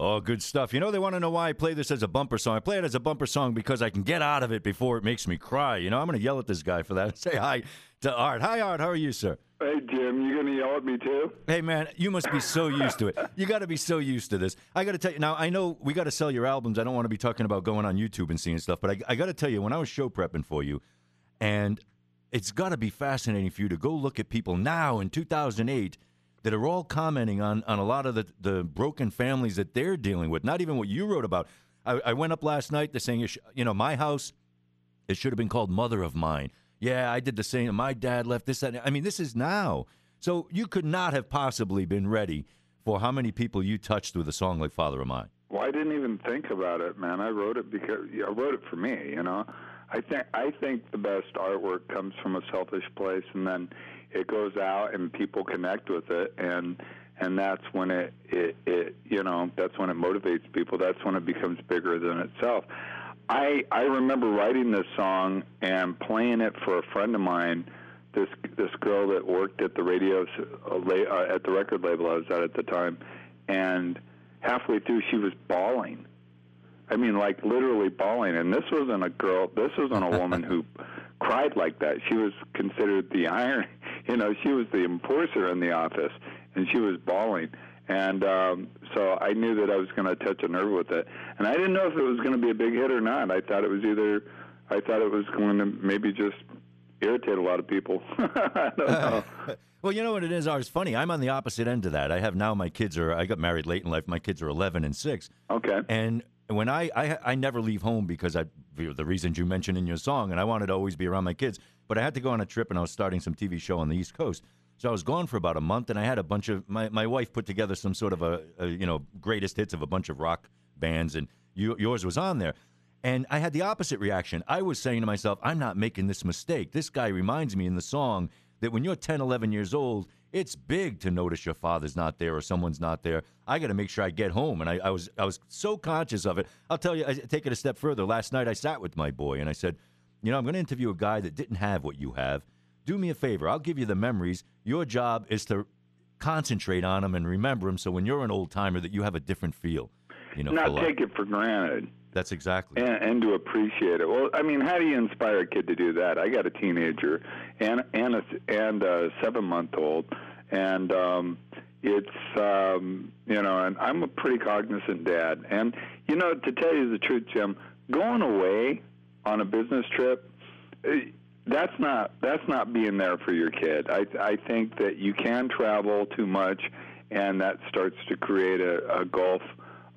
Oh, good stuff. You know, they want to know why I play this as a bumper song. I play it as a bumper song because I can get out of it before it makes me cry. You know, I'm going to yell at this guy for that. Say hi to Art. Hi, Art. How are you, sir? Hey, Jim, you gonna yell at me too? Hey, man, you must be so used to it. You got to be so used to this. I got to tell you, now, I know we got to sell your albums. I don't want to be talking about going on YouTube and seeing stuff, but I, I got to tell you, when I was show prepping for you, and it's got to be fascinating for you to go look at people now in 2008 that are all commenting on, on a lot of the, the broken families that they're dealing with, not even what you wrote about. I, I went up last night, they're saying, you know, my house, it should have been called Mother of Mine. Yeah, I did the same. My dad left this. That. I mean, this is now. So you could not have possibly been ready for how many people you touched with a song like Father of Mine. Well, I didn't even think about it, man. I wrote it because I wrote it for me. You know, I think I think the best artwork comes from a selfish place, and then it goes out and people connect with it, and and that's when it it, it you know that's when it motivates people. That's when it becomes bigger than itself. I I remember writing this song and playing it for a friend of mine. This this girl that worked at the radio uh, uh, at the record label I was at at the time, and halfway through she was bawling. I mean, like literally bawling. And this wasn't a girl. This wasn't a woman who cried like that. She was considered the iron. You know, she was the enforcer in the office, and she was bawling. And um, so I knew that I was going to touch a nerve with it. And I didn't know if it was going to be a big hit or not. I thought it was either, I thought it was going to maybe just irritate a lot of people. I don't know. well, you know what it is? It's funny. I'm on the opposite end of that. I have now my kids are. I got married late in life. My kids are 11 and six. Okay. And when I, I I never leave home because I the reasons you mentioned in your song, and I wanted to always be around my kids. But I had to go on a trip, and I was starting some TV show on the East Coast. So I was gone for about a month, and I had a bunch of my, my wife put together some sort of a, a you know greatest hits of a bunch of rock bands, and you, yours was on there. And I had the opposite reaction. I was saying to myself, I'm not making this mistake. This guy reminds me in the song that when you're 10, 11 years old, it's big to notice your father's not there or someone's not there. I got to make sure I get home. And I, I, was I was so conscious of it. I'll tell you, I take it a step further. Last night I sat with my boy and I said, you know, I'm going to interview a guy that didn't have what you have do me a favor. I'll give you the memories. Your job is to concentrate on them and remember them. So when you're an old timer, that you have a different feel. You know, not take it for granted. That's exactly. And, and, to appreciate it. Well, I mean, how do you inspire a kid to do that? I got a teenager and and a, and a seven month old, and um, it's um, you know, and I'm a pretty cognizant dad. And you know, to tell you the truth, Jim, going away on a business trip that's not that's not being there for your kid. I I think that you can travel too much, and that starts to create a, a gulf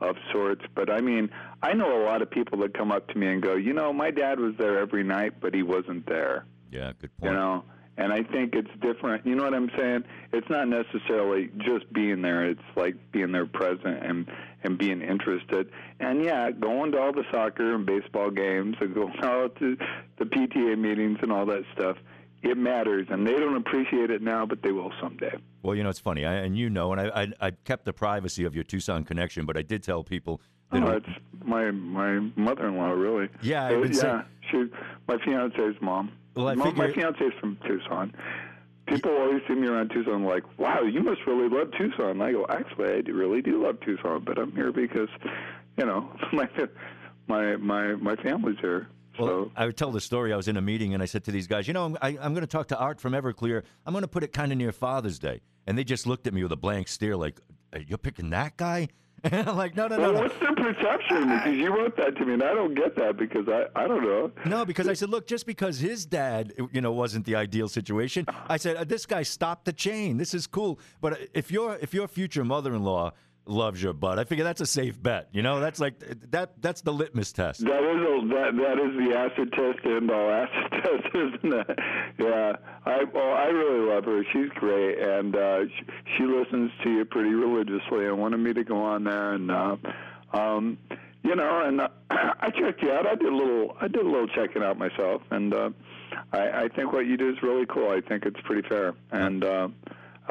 of sorts. But I mean, I know a lot of people that come up to me and go, you know, my dad was there every night, but he wasn't there. Yeah, good point. You know, and I think it's different. You know what I'm saying? It's not necessarily just being there. It's like being there present and and being interested. And yeah, going to all the soccer and baseball games and going out to the PTA meetings and all that stuff. It matters, and they don't appreciate it now, but they will someday. Well, you know, it's funny, I, and you know, and I, I, I kept the privacy of your Tucson connection, but I did tell people. That oh, it's my my mother-in-law, really. Yeah, uh, so, yeah. Saying, she, my fiance's mom. Well, I my, figure... my fiance's from Tucson. People always see me around Tucson like, "Wow, you must really love Tucson." And I go, "Actually, I do, really do love Tucson, but I'm here because, you know, my my my my family's here." Well, so. I would tell the story. I was in a meeting and I said to these guys, "You know, I'm, I, I'm going to talk to Art from Everclear. I'm going to put it kind of near Father's Day." And they just looked at me with a blank stare, like, "You're picking that guy?" And I'm like, no, no, well, no. What's their perception? Because you wrote that to me, and I don't get that because I, I don't know. No, because I said, look, just because his dad, you know, wasn't the ideal situation, I said, uh, this guy stopped the chain. This is cool. But if your if your future mother-in-law loves your butt. I figure that's a safe bet. You know, that's like that. That's the litmus test. That is a, that that is the acid test and all acid test, isn't it? Yeah, I well, I really love her. She's great, and uh, she, she listens to you pretty religiously. and wanted me to go on there, and uh, um, you know, and uh, I checked you out. I did a little. I did a little checking out myself, and uh, I, I think what you do is really cool. I think it's pretty fair, and. Uh,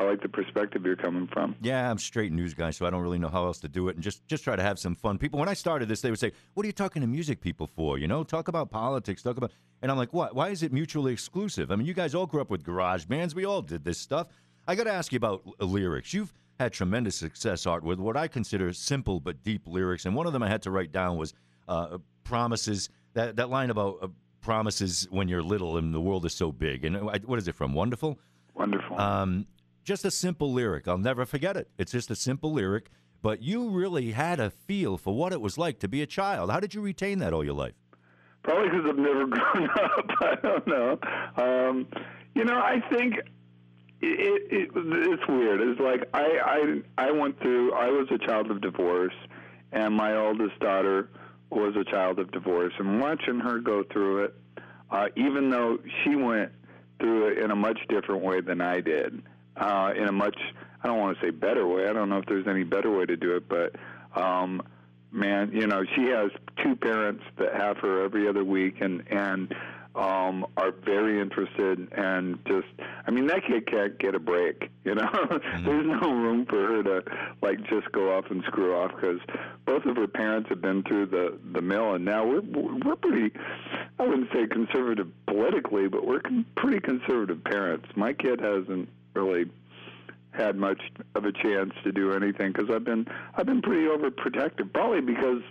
I like the perspective you're coming from. Yeah, I'm straight news guy, so I don't really know how else to do it, and just just try to have some fun. People, when I started this, they would say, "What are you talking to music people for? You know, talk about politics, talk about." And I'm like, "What? Why is it mutually exclusive? I mean, you guys all grew up with garage bands. We all did this stuff. I got to ask you about lyrics. You've had tremendous success, Art, with what I consider simple but deep lyrics. And one of them I had to write down was uh, promises. That that line about uh, promises when you're little and the world is so big. And uh, what is it from? Wonderful. Wonderful. Um, just a simple lyric. I'll never forget it. It's just a simple lyric, but you really had a feel for what it was like to be a child. How did you retain that all your life? Probably because I've never grown up. I don't know. Um, you know, I think it, it, it's weird. It's like I, I I went through. I was a child of divorce, and my oldest daughter was a child of divorce. And watching her go through it, uh, even though she went through it in a much different way than I did, uh, in a much I don't want to say better way. I don't know if there's any better way to do it, but um, man, you know, she has two parents that have her every other week, and and um, are very interested and just I mean that kid can't get a break you know there's no room for her to like just go off and screw off because both of her parents have been through the the mill and now we're we're pretty I wouldn't say conservative politically but we're con- pretty conservative parents my kid hasn't really had much of a chance to do anything because I've been I've been pretty overprotective probably because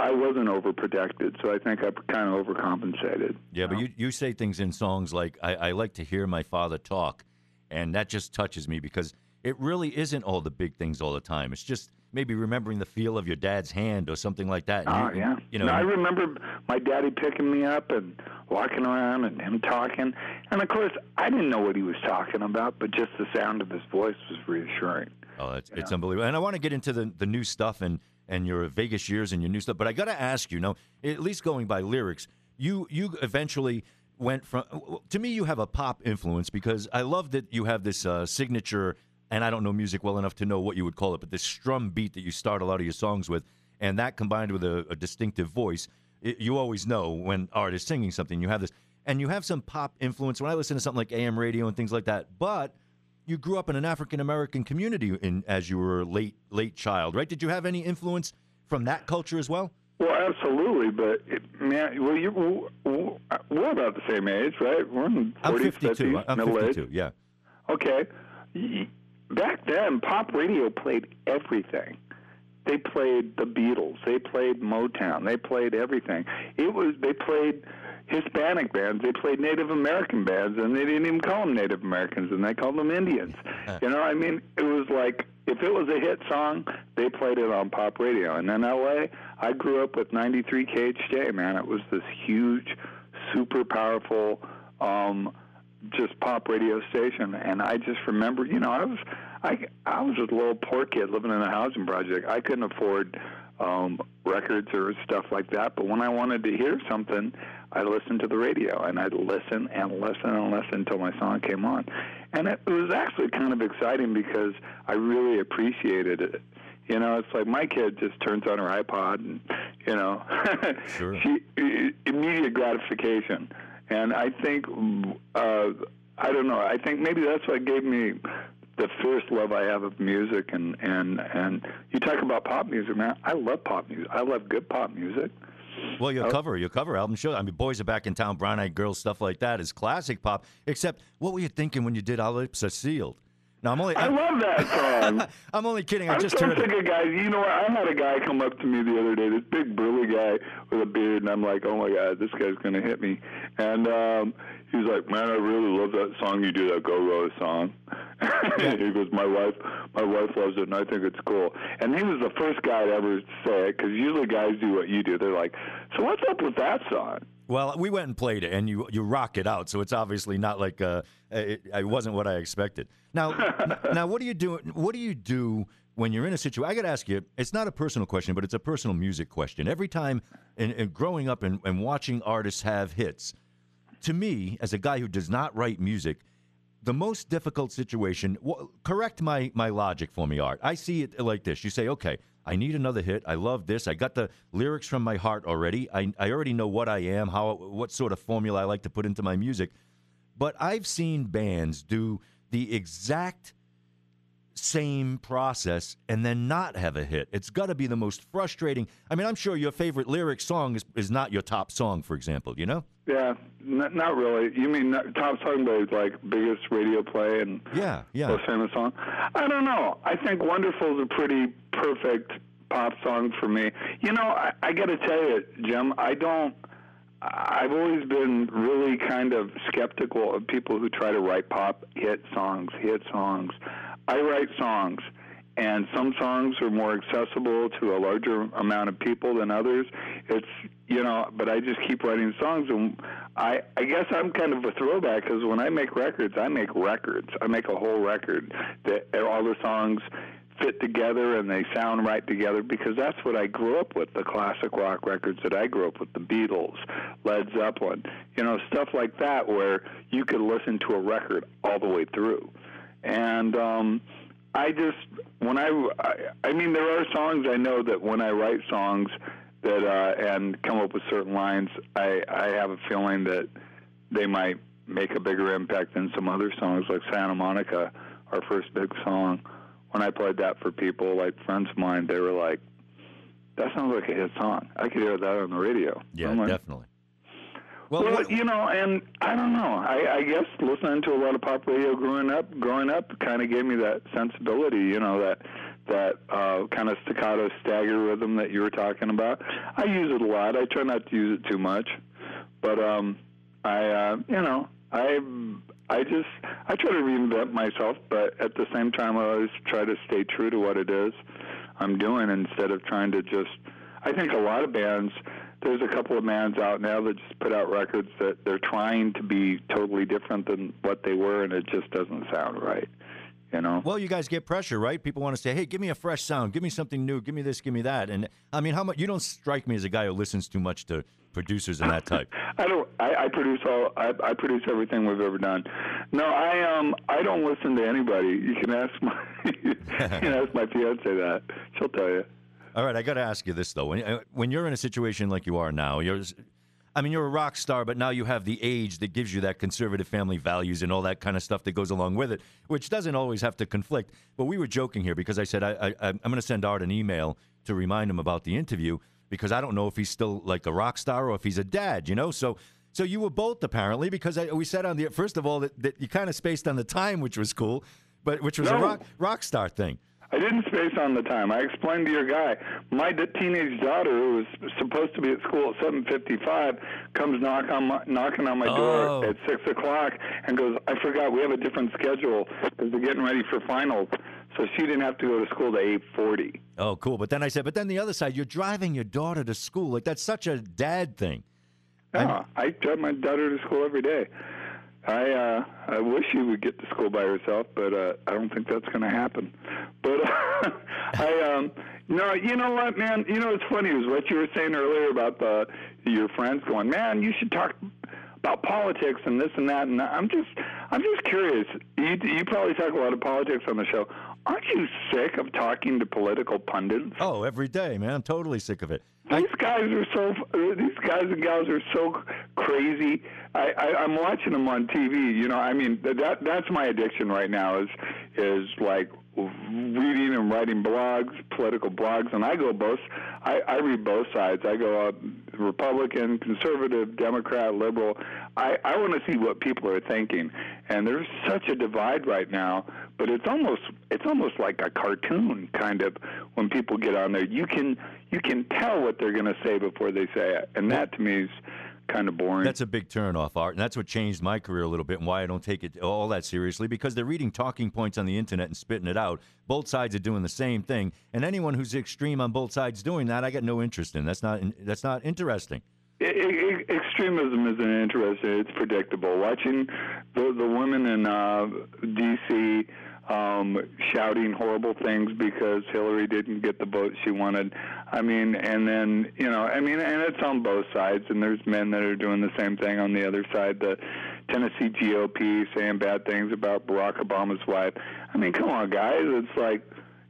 I wasn't overprotected, so I think I kind of overcompensated. Yeah, you know? but you you say things in songs like I, "I like to hear my father talk," and that just touches me because it really isn't all the big things all the time. It's just maybe remembering the feel of your dad's hand or something like that. Oh you, yeah, you know. No, I remember my daddy picking me up and walking around and him talking, and of course I didn't know what he was talking about, but just the sound of his voice was reassuring. Oh, it's, it's unbelievable. And I want to get into the the new stuff and and your Vegas years and your new stuff. But I got to ask you, know, at least going by lyrics, you you eventually went from. To me, you have a pop influence because I love that you have this uh, signature. And I don't know music well enough to know what you would call it, but this strum beat that you start a lot of your songs with, and that combined with a, a distinctive voice, it, you always know when art is singing something. You have this, and you have some pop influence. When I listen to something like AM radio and things like that, but you grew up in an African American community in as you were a late late child, right? Did you have any influence from that culture as well? Well, absolutely, but it, man, well, you we're about the same age, right? We're in 40s, I'm 52. 50s, I'm middle 52. age. Yeah. Okay. Back then, pop radio played everything. They played the Beatles. They played Motown. They played everything. It was they played Hispanic bands. They played Native American bands, and they didn't even call them Native Americans, and they called them Indians. you know, I mean, it was like if it was a hit song, they played it on pop radio. And in L.A., I grew up with 93 KHJ. Man, it was this huge, super powerful, um, just pop radio station. And I just remember, you know, I was, I, I was just a little poor kid living in a housing project. I couldn't afford um, records or stuff like that. But when I wanted to hear something, I listened to the radio and I'd listen and listen and listen until my song came on. And it, it was actually kind of exciting because I really appreciated it. You know, it's like my kid just turns on her iPod and, you know, sure. she immediate gratification. And I think, uh, I don't know. I think maybe that's what gave me the fierce love I have of music and and and you talk about pop music, man. I love pop music. I love good pop music. Well, your oh. cover, your cover album show. I mean, boys are back in town, brown eyed girls, stuff like that is classic pop. Except, what were you thinking when you did Our Lips Are Sealed? Now I'm only. I I'm, love that song. I'm only kidding. I I'm just so heard sick it. of guys. You know what? I had a guy come up to me the other day. This big burly guy with a beard, and I'm like, oh my god, this guy's gonna hit me. And um, he's like, man, I really love that song you do, that Go Go song. he goes, my wife, my wife loves it, and I think it's cool. And he was the first guy to ever say it, because usually guys do what you do. They're like, so what's up with that song? Well, we went and played it, and you you rock it out. So it's obviously not like uh, it, it wasn't what I expected. Now, now, what do you do? What do you do when you're in a situation? I got to ask you. It's not a personal question, but it's a personal music question. Every time, in, in growing up and, and watching artists have hits, to me, as a guy who does not write music, the most difficult situation. Well, correct my my logic for me, Art. I see it like this. You say, okay, I need another hit. I love this. I got the lyrics from my heart already. I, I already know what I am, how what sort of formula I like to put into my music. But I've seen bands do the exact same process and then not have a hit. It's got to be the most frustrating. I mean, I'm sure your favorite lyric song is, is not your top song, for example, you know? Yeah, n- not really. You mean not- top song, but like biggest radio play and Yeah, yeah. most famous song? I don't know. I think Wonderful is a pretty perfect pop song for me. You know, I, I got to tell you, Jim, I don't. I've always been really kind of skeptical of people who try to write pop hit songs, hit songs. I write songs, and some songs are more accessible to a larger amount of people than others. It's you know, but I just keep writing songs, and I I guess I'm kind of a throwback because when I make records, I make records. I make a whole record that all the songs fit together and they sound right together because that's what I grew up with the classic rock records that I grew up with the Beatles, Led Zeppelin, you know, stuff like that where you could listen to a record all the way through. And um I just when I I, I mean there are songs I know that when I write songs that uh and come up with certain lines I I have a feeling that they might make a bigger impact than some other songs like Santa Monica, our first big song when I played that for people, like friends of mine, they were like, "That sounds like a hit song. I could hear that on the radio." Yeah, like, definitely. Well, Well, what, you know, and I don't know. I, I guess listening to a lot of pop radio growing up, growing up, kind of gave me that sensibility. You know, that that uh, kind of staccato stagger rhythm that you were talking about. I use it a lot. I try not to use it too much, but um, I, uh, you know, I I just I try to reinvent myself, but at the same time, I always try to stay true to what it is I'm doing instead of trying to just. I think a lot of bands. There's a couple of bands out now that just put out records that they're trying to be totally different than what they were, and it just doesn't sound right. You know. well, you guys get pressure, right? People want to say, "Hey, give me a fresh sound, give me something new, give me this, give me that." And I mean, how much? You don't strike me as a guy who listens too much to producers and that type. I don't. I, I produce all. I, I produce everything we've ever done. No, I um. I don't listen to anybody. You can ask my. you can ask my fiance that. She'll tell you. All right, I got to ask you this though. When uh, when you're in a situation like you are now, you're I mean, you're a rock star, but now you have the age that gives you that conservative family values and all that kind of stuff that goes along with it, which doesn't always have to conflict. But we were joking here because I said I, I, I'm going to send Art an email to remind him about the interview because I don't know if he's still like a rock star or if he's a dad, you know? So. So you were both apparently because I, we said on the first of all that, that you kind of spaced on the time, which was cool, but which was a rock rock star thing. I didn't space on the time. I explained to your guy. My d- teenage daughter, who was supposed to be at school at 7:55, comes knock on my, knocking on my Oh. door at six o'clock and goes, "I forgot we have a different schedule because they're getting ready for finals." So she didn't have to go to school to 8:40. Oh, cool. But then I said, but then the other side, you're driving your daughter to school. Like that's such a dad thing. Yeah, I drive my daughter to school every day. I uh, I wish she would get to school by herself, but uh, I don't think that's going to happen. But uh, I um no, you know what, man? You know what's funny is what you were saying earlier about the your friends going, man, you should talk about politics and this and that. And I'm just I'm just curious. You you probably talk a lot of politics on the show. Aren't you sick of talking to political pundits? Oh, every day, man. I'm totally sick of it. I, These guys are so. These guys and gals are so crazy. I, I I'm watching them on TV. You know, I mean that that's my addiction right now. Is is like reading and writing blogs, political blogs, and I go both. I, I read both sides. I go uh, Republican, conservative, Democrat, liberal. I I want to see what people are thinking, and there's such a divide right now. But it's almost it's almost like a cartoon kind of when people get on there. You can you can tell what they're going to say before they say it, and that to me is kind of boring. that's a big turnoff, Art, and that's what changed my career a little bit and why I don't take it all that seriously because they're reading talking points on the internet and spitting it out. Both sides are doing the same thing, and anyone who's extreme on both sides doing that, I got no interest in. That's not that's not interesting. I- I- extremism isn't interesting. It's predictable. Watching the the women in uh, D.C. Um, shouting horrible things because Hillary didn't get the vote she wanted. I mean, and then you know, I mean, and it's on both sides. And there's men that are doing the same thing on the other side. The Tennessee GOP saying bad things about Barack Obama's wife. I mean, come on, guys. It's like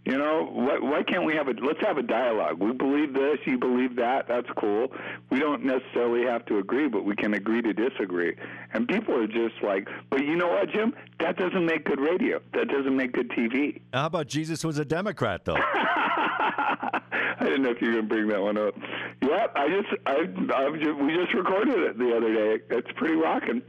You know, why, why can't we have a let's have a dialogue? We believe this, you believe that. That's cool. We don't necessarily have to agree, but we can agree to disagree. And people are just like, but you know what, Jim? That doesn't make good radio. That doesn't make good TV. How about Jesus was a Democrat, though? I didn't know if you were going to bring that one up. Yeah, I just, I, I just, we just recorded it the other day. It's pretty rocking.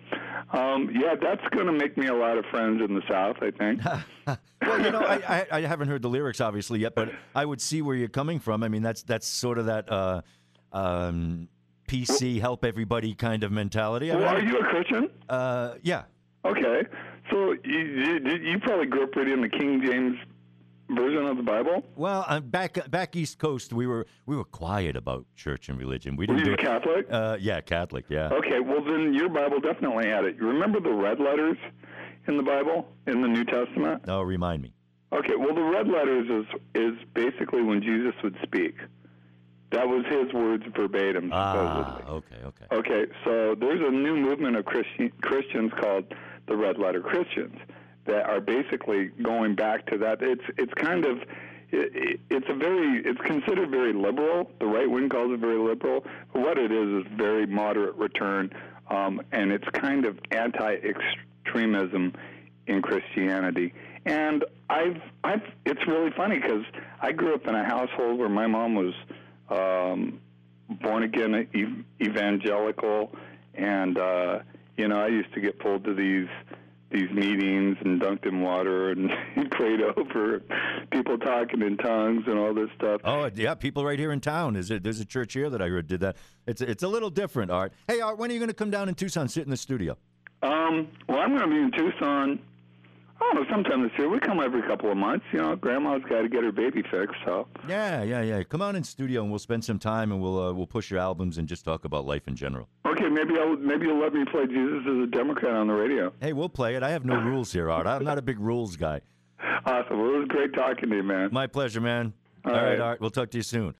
Um, yeah, that's going to make me a lot of friends in the South. I think. well, you know, I, I, I, haven't heard the lyrics obviously yet, but I would see where you're coming from. I mean, that's that's sort of that uh, um, PC help everybody kind of mentality. I well, mean, are you a Christian? Uh, yeah. Okay, so you, you, you probably grew up reading the King James version of the Bible? Well, uh, back back East Coast, we were we were quiet about church and religion. We didn't you do Catholic? Uh, yeah, Catholic. Yeah. Okay, well then your Bible definitely had it. You remember the red letters in the Bible in the New Testament? Oh, remind me. Okay, well the red letters is is basically when Jesus would speak. That was his words verbatim, supposedly. Ah, okay, okay. Okay, so there's a new movement of Christi- Christians called the Red Letter Christians that are basically going back to that. It's it's kind of it, it's a very it's considered very liberal. The right wing calls it very liberal, but what it is is very moderate return, um, and it's kind of anti-extremism in Christianity. And I've I've it's really funny because I grew up in a household where my mom was um, born again evangelical, and uh, you know I used to get pulled to these these meetings and dunked in water and prayed over people talking in tongues and all this stuff. Oh yeah, people right here in town. Is it? There's a church here that I heard did that. It's it's a little different, Art. Hey, Art, when are you going to come down in Tucson, sit in the studio? Um, well, I'm going to be in Tucson Oh, sometime this year. We come every couple of months. You know, Grandma's got to get her baby fixed. So. Yeah, yeah, yeah. Come on in studio and we'll spend some time and we'll uh, we'll push your albums and just talk about life in general. Okay, maybe I'll maybe you'll let me play Jesus as a Democrat on the radio. Hey, we'll play it. I have no rules here, Art. I'm not a big rules guy. Awesome. Well, it was great talking to you, man. My pleasure, man. All, All right. right, Art. We'll talk to you soon.